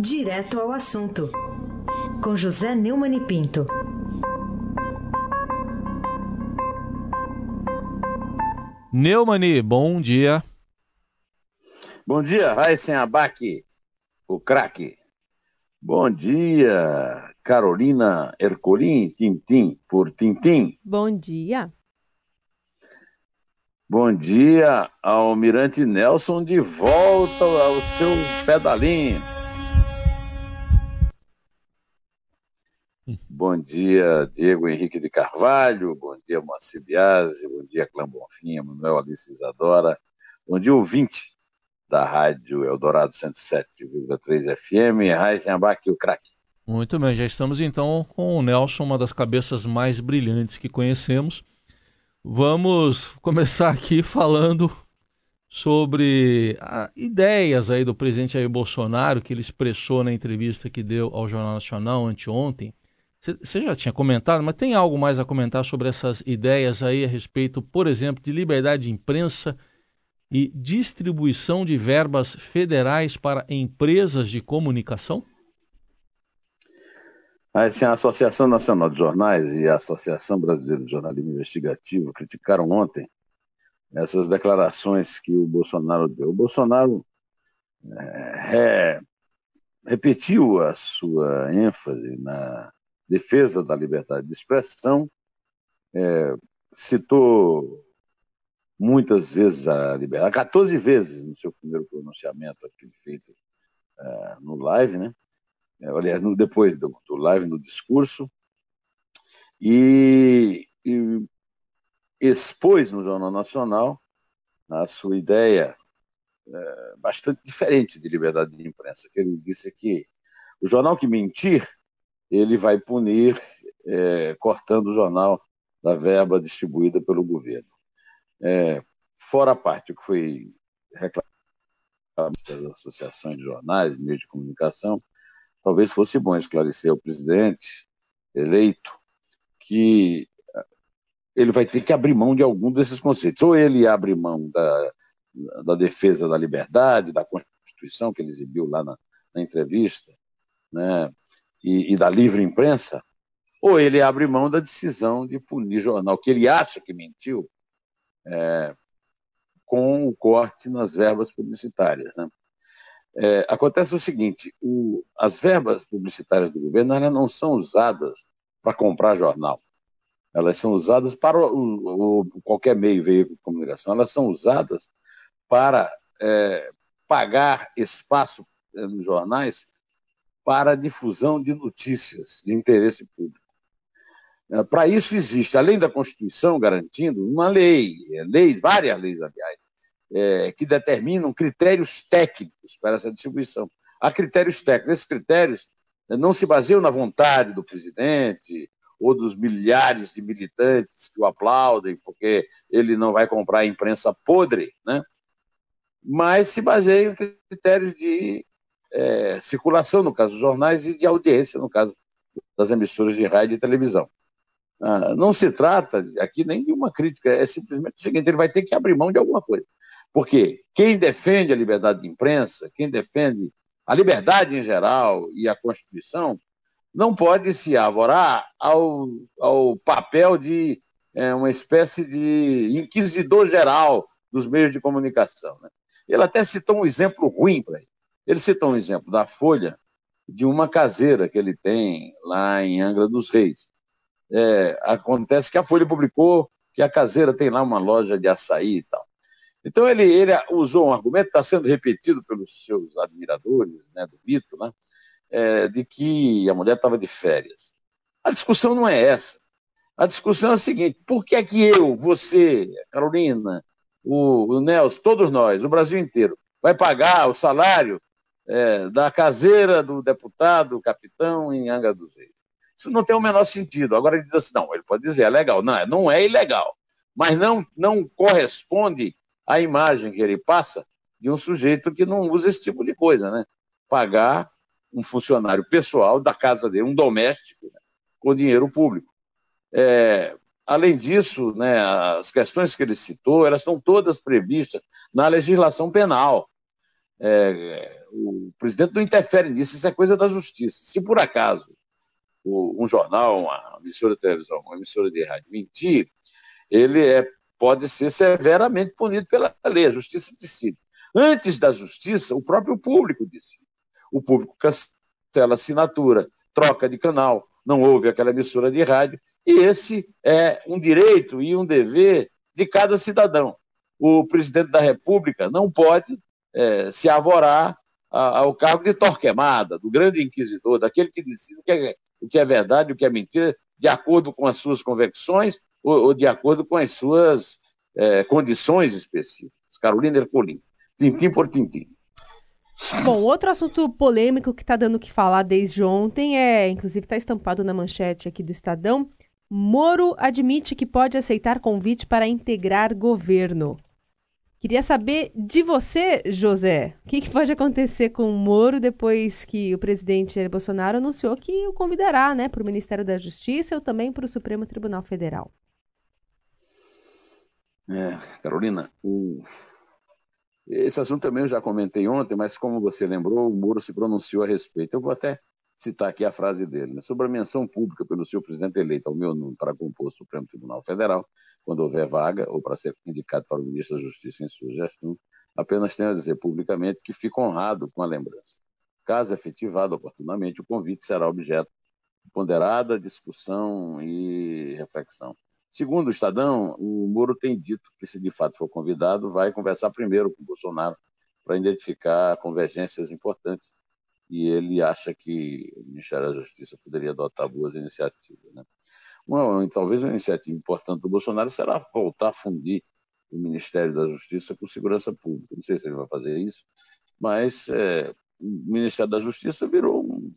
Direto ao assunto, com José Neumann e Pinto. Neumani, bom dia. Bom dia, Raíssen Abac, o craque. Bom dia, Carolina Ercolim, Tintim, por Tintim. Bom dia. Bom dia, Almirante Nelson, de volta ao seu pedalinho. Bom dia, Diego Henrique de Carvalho. Bom dia, Moacir Biasi. Bom dia, Clã Bonfim, Manuel Alice Isadora. Bom dia, ouvinte da Rádio Eldorado 107,3 FM. Raizen Abac, o craque. Muito bem, já estamos então com o Nelson, uma das cabeças mais brilhantes que conhecemos. Vamos começar aqui falando sobre ideias aí do presidente Jair Bolsonaro que ele expressou na entrevista que deu ao Jornal Nacional anteontem. Você já tinha comentado, mas tem algo mais a comentar sobre essas ideias aí a respeito, por exemplo, de liberdade de imprensa e distribuição de verbas federais para empresas de comunicação? Assim, a Associação Nacional de Jornais e a Associação Brasileira de Jornalismo Investigativo criticaram ontem essas declarações que o Bolsonaro deu. O Bolsonaro é, repetiu a sua ênfase na defesa da liberdade de expressão, é, citou muitas vezes a liberdade, 14 vezes no seu primeiro pronunciamento, aquele feito é, no live, né? É, aliás, no, depois do, do, live, no discurso, e, e expôs no Jornal Nacional a sua ideia é, bastante diferente de liberdade de imprensa, que ele disse que o jornal que mentir ele vai punir é, cortando o jornal da verba distribuída pelo governo. É, fora a parte que foi reclamado das associações de jornais, meios de comunicação, talvez fosse bom esclarecer ao presidente eleito que ele vai ter que abrir mão de algum desses conceitos. Ou ele abre mão da, da defesa da liberdade, da Constituição, que ele exibiu lá na, na entrevista, né? E, e da livre imprensa, ou ele abre mão da decisão de punir jornal que ele acha que mentiu é, com o corte nas verbas publicitárias. Né? É, acontece o seguinte: o, as verbas publicitárias do governo elas não são usadas para comprar jornal. Elas são usadas para o, o, qualquer meio, veículo de comunicação. Elas são usadas para é, pagar espaço é, nos jornais para a difusão de notícias de interesse público. É, para isso existe, além da Constituição garantindo, uma lei, é, lei várias leis, aliás, é, que determinam critérios técnicos para essa distribuição. Há critérios técnicos. Esses critérios não se baseiam na vontade do presidente ou dos milhares de militantes que o aplaudem porque ele não vai comprar a imprensa podre, né? mas se baseiam em critérios de é, circulação, no caso dos jornais, e de audiência, no caso das emissoras de rádio e televisão. Ah, não se trata aqui nem de uma crítica, é simplesmente o seguinte: ele vai ter que abrir mão de alguma coisa. Porque quem defende a liberdade de imprensa, quem defende a liberdade em geral e a Constituição, não pode se avorar ao, ao papel de é, uma espécie de inquisidor geral dos meios de comunicação. Né? Ele até citou um exemplo ruim para ele. Ele citou um exemplo da Folha, de uma caseira que ele tem lá em Angra dos Reis. É, acontece que a Folha publicou que a caseira tem lá uma loja de açaí e tal. Então ele, ele usou um argumento, está sendo repetido pelos seus admiradores né, do mito, né, é, de que a mulher estava de férias. A discussão não é essa. A discussão é a seguinte: por que é que eu, você, a Carolina, o, o Nelson, todos nós, o Brasil inteiro, vai pagar o salário é, da caseira do deputado capitão em Angra dos Reis. Isso não tem o menor sentido. Agora ele diz assim, não, ele pode dizer, é legal. Não, não é ilegal, mas não, não corresponde à imagem que ele passa de um sujeito que não usa esse tipo de coisa, né? Pagar um funcionário pessoal da casa dele, um doméstico, né? com dinheiro público. É, além disso, né, as questões que ele citou, elas estão todas previstas na legislação penal. É, o presidente não interfere nisso, isso é coisa da justiça. Se por acaso um jornal, uma emissora de televisão, uma emissora de rádio mentir, ele é, pode ser severamente punido pela lei, a justiça decide. Antes da justiça, o próprio público decide. O público cancela assinatura, troca de canal, não ouve aquela emissora de rádio, e esse é um direito e um dever de cada cidadão. O presidente da República não pode é, se avorar ao cargo de Torquemada, do grande inquisidor, daquele que decide o que, é, o que é verdade e o que é mentira, de acordo com as suas convicções ou, ou de acordo com as suas é, condições específicas. Carolina Ercolim, tintim por tintim. Bom, outro assunto polêmico que está dando o que falar desde ontem é, inclusive está estampado na manchete aqui do Estadão, Moro admite que pode aceitar convite para integrar governo. Queria saber de você, José, o que, que, pode acontecer com o Moro depois que o presidente Jair Bolsonaro anunciou que o convidará né, para o Ministério da Justiça ou também para o Supremo Tribunal Federal. É, Carolina, o... esse assunto também eu já comentei ontem, mas como você lembrou, o Moro se pronunciou a respeito. Eu vou até citar aqui a frase dele, né? sobre a menção pública pelo seu presidente eleito ao meu nome para compor o Supremo Tribunal Federal, quando houver vaga ou para ser indicado para o ministro da Justiça em sua gestão, apenas tenho a dizer publicamente que fico honrado com a lembrança. Caso efetivado oportunamente, o convite será objeto de ponderada discussão e reflexão. Segundo o Estadão, o Moro tem dito que, se de fato for convidado, vai conversar primeiro com Bolsonaro para identificar convergências importantes e ele acha que o Ministério da Justiça poderia adotar boas iniciativas. Né? Uma, talvez uma iniciativa importante do Bolsonaro será voltar a fundir o Ministério da Justiça com Segurança Pública. Não sei se ele vai fazer isso, mas é, o Ministério da Justiça virou um,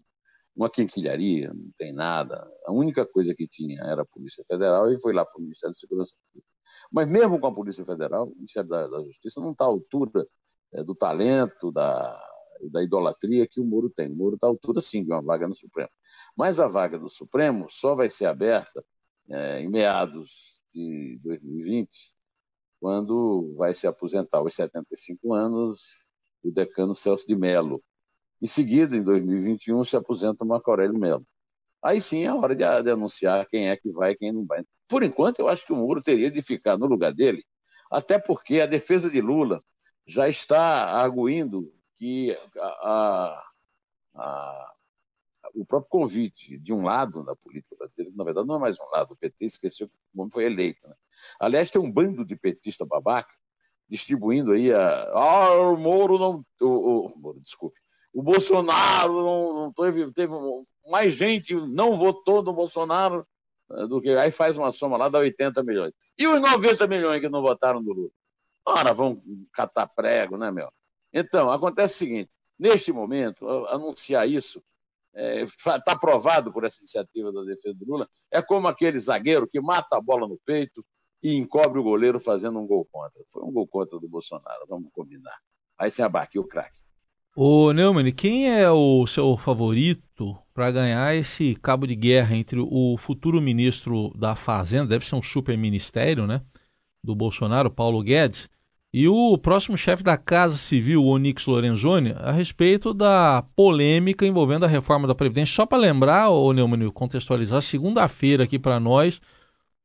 uma quinquilharia, não tem nada. A única coisa que tinha era a Polícia Federal e foi lá para o Ministério da Segurança Pública. Mas mesmo com a Polícia Federal, o Ministério da, da Justiça não está à altura é, do talento, da da idolatria que o Moro tem. O Moro está à altura, sim, de uma vaga no Supremo. Mas a vaga do Supremo só vai ser aberta é, em meados de 2020, quando vai se aposentar aos 75 anos o decano Celso de Mello. Em seguida, em 2021, se aposenta Marco Aurélio Mello. Aí sim é hora de, de anunciar quem é que vai e quem não vai. Por enquanto, eu acho que o Moro teria de ficar no lugar dele, até porque a defesa de Lula já está arguindo que a, a, o próprio convite de um lado da política brasileira, na verdade não é mais um lado, o PT esqueceu que o homem foi eleito. Né? Aliás, tem um bando de petista babaca distribuindo aí a. Ah, o Moro não. O, o Moro, desculpe. O Bolsonaro não, não teve, teve. Mais gente não votou no Bolsonaro eh, do que. Aí faz uma soma lá, dá 80 milhões. E os 90 milhões que não votaram no Lula? Ora, vão catar prego, né, meu? Então, acontece o seguinte: neste momento, anunciar isso está é, tá aprovado por essa iniciativa da defesa do Lula, é como aquele zagueiro que mata a bola no peito e encobre o goleiro fazendo um gol contra. Foi um gol contra do Bolsonaro, vamos combinar. Aí sem abarque o craque. Ô Neumann, quem é o seu favorito para ganhar esse cabo de guerra entre o futuro ministro da Fazenda, deve ser um super ministério, né? Do Bolsonaro, Paulo Guedes, e o próximo chefe da Casa Civil, Onix Lorenzoni, a respeito da polêmica envolvendo a reforma da Previdência. Só para lembrar, o Neumann, contextualizar, segunda-feira aqui para nós,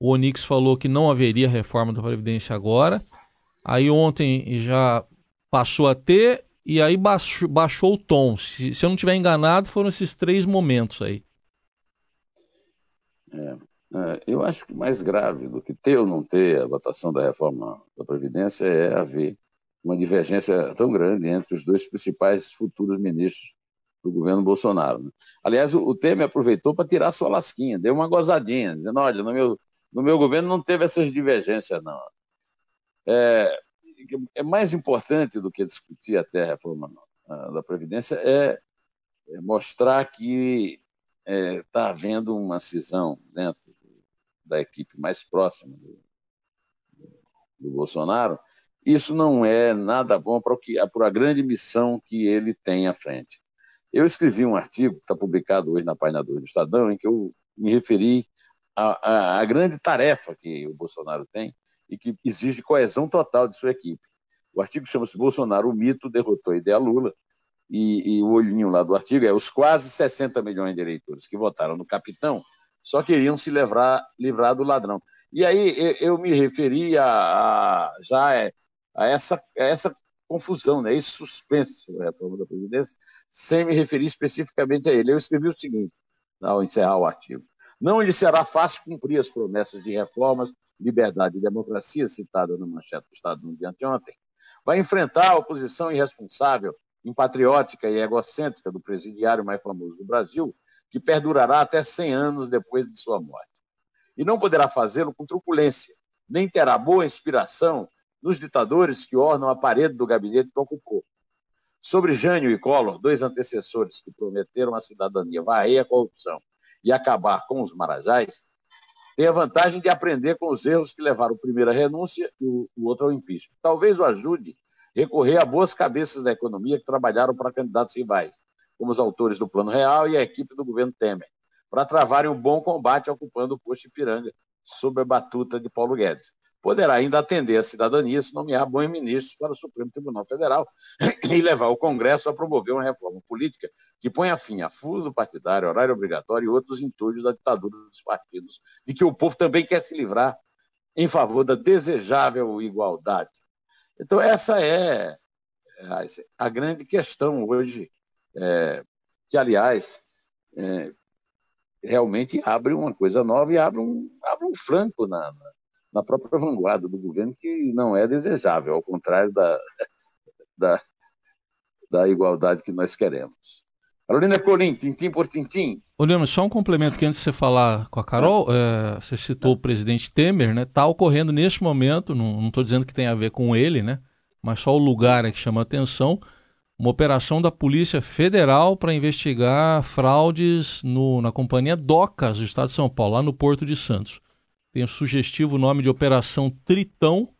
o Onix falou que não haveria reforma da Previdência agora. Aí ontem já passou a ter e aí baixou, baixou o tom. Se, se eu não estiver enganado, foram esses três momentos aí. É. É, eu acho que mais grave do que ter ou não ter a votação da reforma da Previdência é haver uma divergência tão grande entre os dois principais futuros ministros do governo Bolsonaro. Né? Aliás, o Temer aproveitou para tirar sua lasquinha, deu uma gozadinha, dizendo: olha, no meu, no meu governo não teve essas divergências, não. É, é mais importante do que discutir até a reforma da Previdência é, é mostrar que está é, tá havendo uma cisão dentro da equipe mais próxima do, do Bolsonaro, isso não é nada bom para, o que, para a grande missão que ele tem à frente. Eu escrevi um artigo, que está publicado hoje na página 2 do Estadão, em que eu me referi à, à, à grande tarefa que o Bolsonaro tem e que exige coesão total de sua equipe. O artigo chama-se Bolsonaro, o mito derrotou a ideia Lula, e, e, o olhinho lá do artigo é os quase 60 milhões de eleitores que votaram no capitão só queriam se livrar, livrar do ladrão. E aí eu, eu me referi a, já é, a essa, a essa confusão, né, esse suspense sobre a reforma da Previdência, sem me referir especificamente a ele. Eu escrevi o seguinte, ao encerrar o artigo. Não lhe será fácil cumprir as promessas de reformas, liberdade e democracia citadas na manchete do Estado no dia anteontem. Vai enfrentar a oposição irresponsável, impatriótica e egocêntrica do presidiário mais famoso do Brasil, que perdurará até 100 anos depois de sua morte. E não poderá fazê-lo com truculência, nem terá boa inspiração nos ditadores que ornam a parede do gabinete que ocupou. Sobre Jânio e Collor, dois antecessores que prometeram a cidadania varrer a corrupção e acabar com os marajás, tem a vantagem de aprender com os erros que levaram o primeiro à renúncia e o, outro ao impeachment. Talvez o ajude recorrer a boas cabeças da economia que trabalharam para candidatos rivais, como os autores do Plano Real e a equipe do governo Temer, para travarem um bom combate ocupando o posto Ipiranga, sob a batuta de Paulo Guedes poderá ainda atender a cidadania se nomear bons ministros para o Supremo Tribunal Federal e levar o Congresso a promover uma reforma política que ponha fim a fundo partidário, horário obrigatório e outros entulhos da ditadura dos partidos, de que o povo também quer se livrar em favor da desejável igualdade. Então, essa é a grande questão hoje, é, que, aliás, é, realmente abre uma coisa nova e abre um, abre um flanco na, na própria vanguarda do governo, que não é desejável, ao contrário da, da, da igualdade que nós queremos. Carolina Colim, tintim por tintim. Olhando, só um complemento que antes de você falar com a Carol, é, você citou o presidente Temer, né? Está ocorrendo neste momento, não estou dizendo que tem a ver com ele, né? Mas só o lugar é que chama atenção, uma operação da Polícia Federal para investigar fraudes no, na companhia Docas do Estado de São Paulo, lá no Porto de Santos tem o sugestivo nome de Operação Tritão.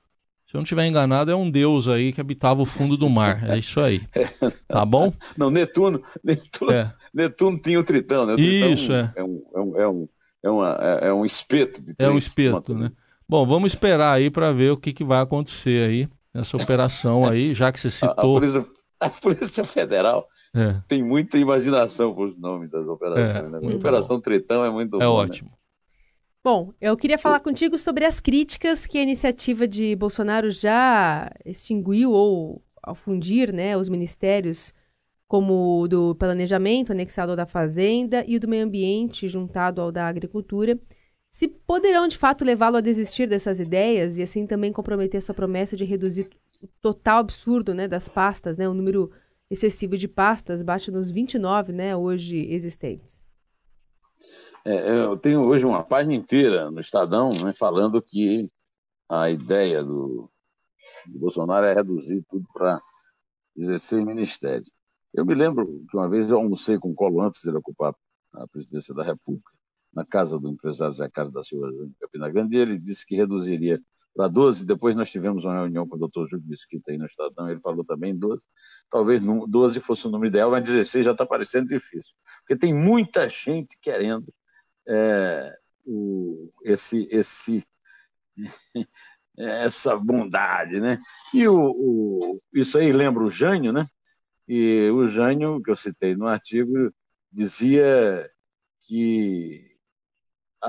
Se eu não estiver enganado, é um deus aí que habitava o fundo do mar. É isso aí. Tá bom? Não, Netuno. Netuno, é. Netuno tinha o Tritão, né? O tritão isso, é. É um, é um, é um, é, uma, é, é um espeto de É um espeto, né? Bom, vamos esperar aí para ver o que, que vai acontecer aí nessa operação aí, já que você citou. A, a, polícia, a polícia, Federal é. tem muita imaginação para os nomes das operações. É, né? Operação bom. Tritão é muito É bom, né? ótimo. Né? Bom, eu queria falar contigo sobre as críticas que a iniciativa de Bolsonaro já extinguiu ou ao fundir né, os ministérios como o do Planejamento, anexado ao da Fazenda, e o do Meio Ambiente, juntado ao da Agricultura, se poderão de fato levá-lo a desistir dessas ideias e assim também comprometer sua promessa de reduzir total absurdo né, das pastas, né, o número excessivo de pastas bate nos 29 né, hoje existentes. É, eu tenho hoje uma página inteira no Estadão né, falando que a ideia do, do Bolsonaro é reduzir tudo para 16 ministérios. Eu me lembro que uma vez eu almocei com o Colo antes de ele ocupar a presidência da República, na casa do empresário Zé Carlos da Silva em Campina Grande, e ele disse que reduziria para 12. Depois nós tivemos uma reunião com o doutor Júlio Mesquita aí no Estadão, ele falou também 12. Talvez 12 fosse o número ideal, mas 16 já está parecendo difícil. Porque tem muita gente querendo é, o, esse, esse, essa bondade, né? E o, o, isso aí lembra o Jânio, né? E o Jânio, que eu citei no artigo, dizia que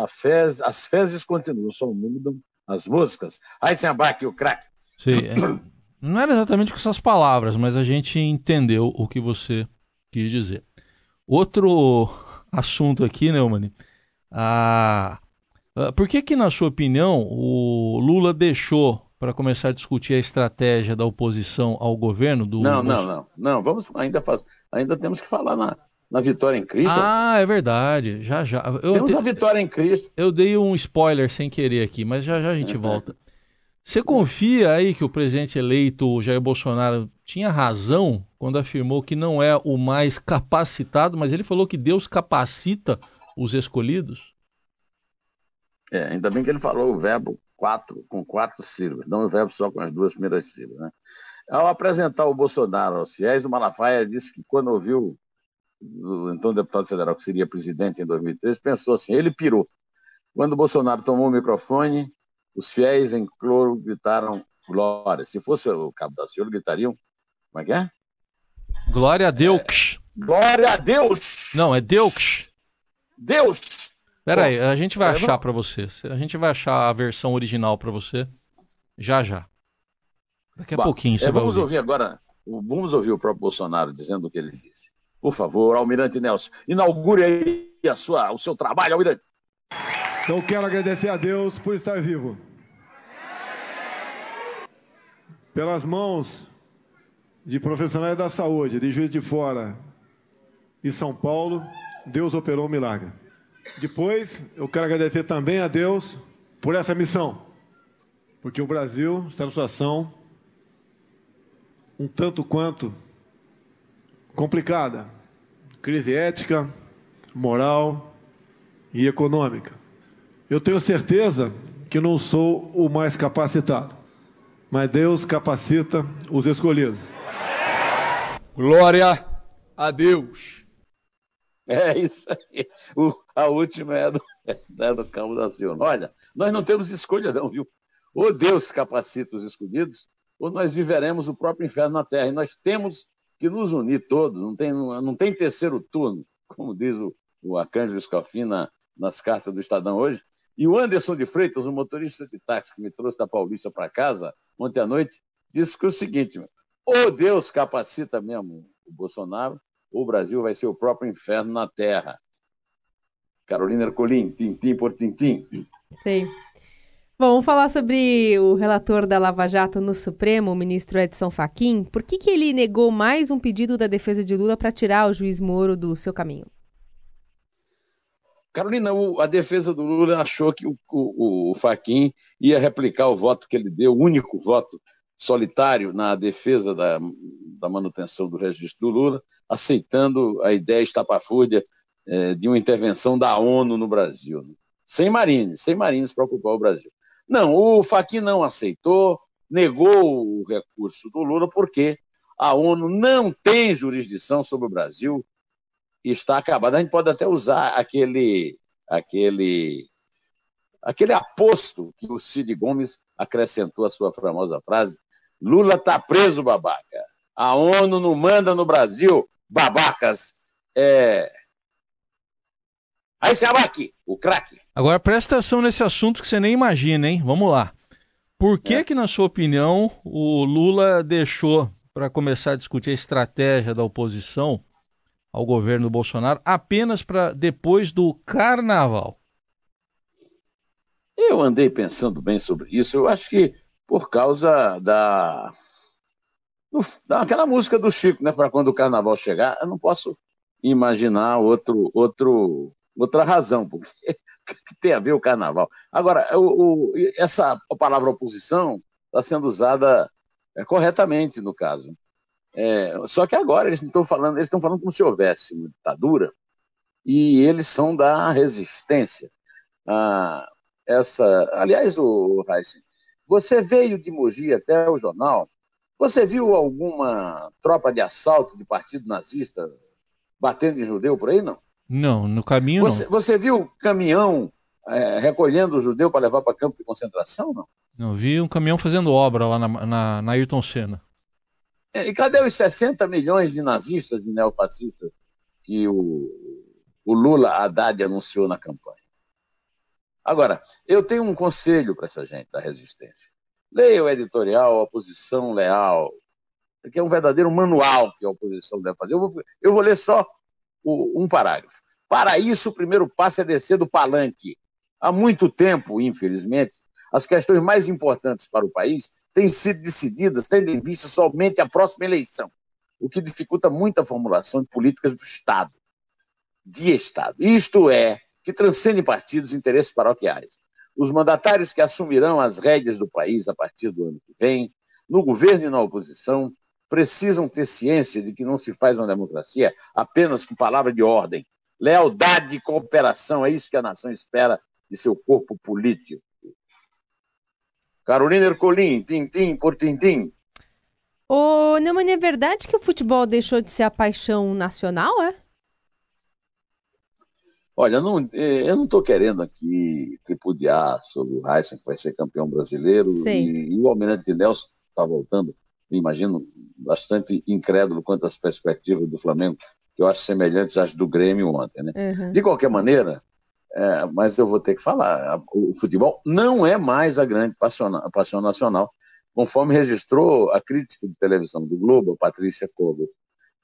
fez, as fezes continuam, só mudam as músicas. Eisenbach, o craque. Sim, é. não era exatamente com essas palavras, mas a gente entendeu o que você quis dizer. Outro assunto aqui, né, Mani? Ah, ah, por que que, na sua opinião, o Lula deixou para começar a discutir a estratégia da oposição ao governo do Não, não, não, não, vamos ainda faz, ainda temos que falar na, na vitória em Cristo. Ah, é verdade. Já já. Eu temos te... a vitória em Cristo. Eu dei um spoiler sem querer aqui, mas já já a gente volta. Você confia aí que o presidente eleito Jair Bolsonaro tinha razão quando afirmou que não é o mais capacitado, mas ele falou que Deus capacita os escolhidos? É, ainda bem que ele falou o verbo quatro, com quatro sílabas, não o verbo só com as duas primeiras sílabas. Né? Ao apresentar o Bolsonaro aos fiéis, o Malafaia disse que quando ouviu o então deputado federal que seria presidente em 2013, pensou assim, ele pirou. Quando o Bolsonaro tomou o microfone, os fiéis em cloro gritaram glória. Se fosse o Cabo da Ciolo, gritariam, como é que é? Glória a Deus. É, glória a Deus. Não, é Deus. Deus. Pera aí, a gente vai achar para você. A gente vai achar a versão original para você. Já, já. Daqui a pouquinho você é, vai vamos ouvir. ouvir agora, vamos ouvir o próprio Bolsonaro dizendo o que ele disse. Por favor, Almirante Nelson, inaugure aí a sua, o seu trabalho, Almirante. Eu quero agradecer a Deus por estar vivo. Pelas mãos de profissionais da saúde, de Juiz de Fora e São Paulo, Deus operou um milagre. Depois, eu quero agradecer também a Deus por essa missão, porque o Brasil está numa situação um tanto quanto complicada crise ética, moral e econômica. Eu tenho certeza que não sou o mais capacitado, mas Deus capacita os escolhidos. Glória a Deus. É isso aí. O, a última é do, é do Cabo da Silva. Olha, nós não temos escolha, não, viu? Ou Deus capacita os escolhidos, ou nós viveremos o próprio inferno na terra. E nós temos que nos unir todos, não tem, não tem terceiro turno, como diz o, o Arcângelo Scalfin na, nas cartas do Estadão hoje. E o Anderson de Freitas, o motorista de táxi que me trouxe da Paulista para casa ontem à noite, disse que é o seguinte: ou Deus capacita mesmo o Bolsonaro, ou o Brasil vai ser o próprio inferno na terra. Carolina Ercolim, tintim por tintim. Sim. Bom, vamos falar sobre o relator da Lava Jato no Supremo, o ministro Edson Fachin. Por que, que ele negou mais um pedido da defesa de Lula para tirar o juiz Moro do seu caminho? Carolina, a defesa do Lula achou que o, o, o Fachin ia replicar o voto que ele deu, o único voto solitário na defesa da, da manutenção do registro do Lula, aceitando a ideia estapafúrdia eh, de uma intervenção da ONU no Brasil. Né? Sem marines, sem marines para ocupar o Brasil. Não, o Fachin não aceitou, negou o recurso do Lula, porque a ONU não tem jurisdição sobre o Brasil e está acabada. A gente pode até usar aquele, aquele, aquele aposto que o Cid Gomes acrescentou à sua famosa frase: Lula está preso, babaca. A ONU não manda no Brasil, babacas. É... Aí se aqui, o craque. Agora presta atenção nesse assunto que você nem imagina, hein? Vamos lá. Por que, é. que, na sua opinião, o Lula deixou para começar a discutir a estratégia da oposição ao governo Bolsonaro apenas para depois do carnaval? Eu andei pensando bem sobre isso. Eu acho que por causa da daquela música do Chico, né? Para quando o carnaval chegar, eu não posso imaginar outro outro outra razão, porque que tem a ver o carnaval. Agora, o, o, essa palavra oposição está sendo usada é, corretamente no caso. É, só que agora eles estão falando, eles estão falando como se houvesse uma ditadura e eles são da resistência. Ah, essa, aliás, o Heisen, você veio de Mogi até o jornal. Você viu alguma tropa de assalto de partido nazista batendo em judeu por aí, não? Não, no caminho você, não. Você viu caminhão é, recolhendo o judeu para levar para campo de concentração, não? Não, vi um caminhão fazendo obra lá na, na, na Ayrton Senna. É, e cadê os 60 milhões de nazistas e neofascistas que o, o Lula Haddad anunciou na campanha? Agora, eu tenho um conselho para essa gente da resistência. Leia o editorial Oposição Leal, que é um verdadeiro manual que a oposição deve fazer. Eu vou, eu vou ler só um parágrafo. Para isso, o primeiro passo é descer do palanque. Há muito tempo, infelizmente, as questões mais importantes para o país têm sido decididas tendo em vista somente a próxima eleição, o que dificulta muito a formulação de políticas do Estado, de Estado. Isto é, que transcende partidos e interesses paroquiais. Os mandatários que assumirão as rédeas do país a partir do ano que vem, no governo e na oposição, precisam ter ciência de que não se faz uma democracia apenas com palavra de ordem. Lealdade e cooperação, é isso que a nação espera de seu corpo político. Carolina Ercolim, tintim por tintim. Ô, Neumann, é verdade que o futebol deixou de ser a paixão nacional, é? Olha, não, é, eu não estou querendo aqui tripudiar sobre o Heisen, que vai ser campeão brasileiro, e, e, o Almirante Nelson está voltando imagino, bastante incrédulo quanto às perspectivas do Flamengo, que eu acho semelhantes às do Grêmio ontem. Né? Uhum. De qualquer maneira, é, mas eu vou ter que falar, o futebol não é mais a grande paixão, a paixão nacional, conforme registrou a crítica de televisão do Globo, Patrícia Kogo,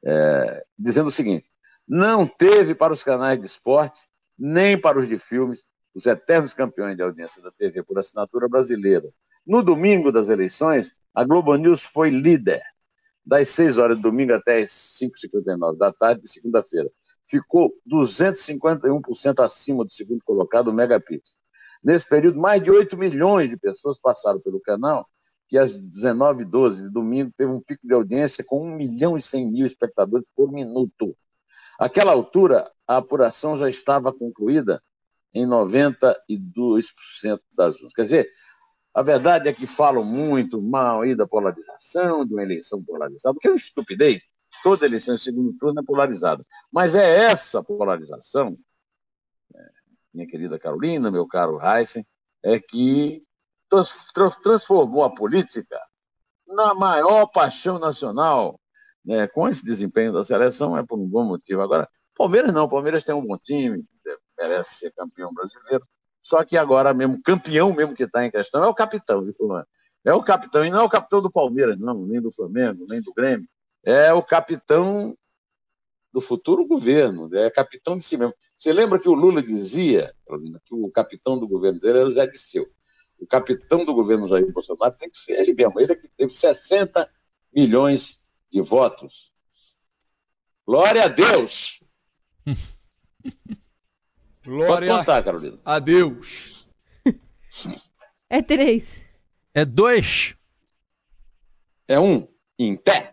é, dizendo o seguinte: não teve para os canais de esporte, nem para os de filmes, os eternos campeões de audiência da TV por assinatura brasileira. No domingo das eleições, a Globo News foi líder, das 6 horas de domingo até as 5h59 da tarde de segunda-feira. Ficou 251% acima do segundo colocado, o Megapix. Nesse período, mais de 8 milhões de pessoas passaram pelo canal, que às 19h12 de domingo teve um pico de audiência com 1 milhão e 100 mil espectadores por minuto. Aquela altura, a apuração já estava concluída em 92% das urnas. Quer dizer, a verdade é que falam muito mal aí da polarização, de uma eleição polarizada, que é uma estupidez. Toda eleição em segundo turno é polarizada. Mas é essa polarização, é, minha querida Carolina, meu caro Heisen, é que transformou a política na maior paixão nacional. Né? Com esse desempenho da seleção é por um bom motivo. Agora, Palmeiras não, Palmeiras tem um bom time, merece ser campeão brasileiro. Só que agora mesmo, campeão mesmo que está em questão é o capitão, viu, É o capitão, e não é o capitão do Palmeiras, não, nem do Flamengo, nem do Grêmio. É o capitão do futuro governo, é capitão de si mesmo. Você lembra que o Lula dizia, que o capitão do governo dele era o Zé Disseu. O capitão do governo Jair Bolsonaro tem que ser ele mesmo. Ele é que teve 60 milhões de votos. Glória a Deus! Glória Pode contar, Carolina. a Deus. É três. É dois. É um. Em pé.